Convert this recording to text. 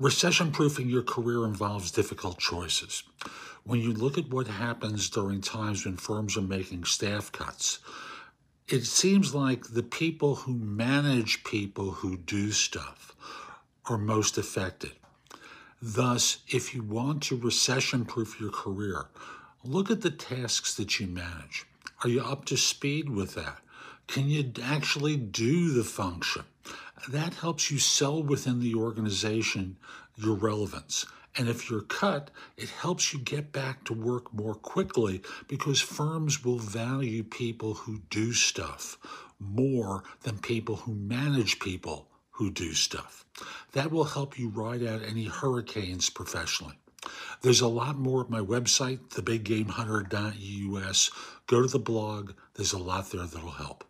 Recession proofing your career involves difficult choices. When you look at what happens during times when firms are making staff cuts, it seems like the people who manage people who do stuff are most affected. Thus, if you want to recession proof your career, look at the tasks that you manage. Are you up to speed with that? Can you actually do the function? That helps you sell within the organization your relevance. And if you're cut, it helps you get back to work more quickly because firms will value people who do stuff more than people who manage people who do stuff. That will help you ride out any hurricanes professionally. There's a lot more at my website, thebiggamehunter.us. Go to the blog, there's a lot there that'll help.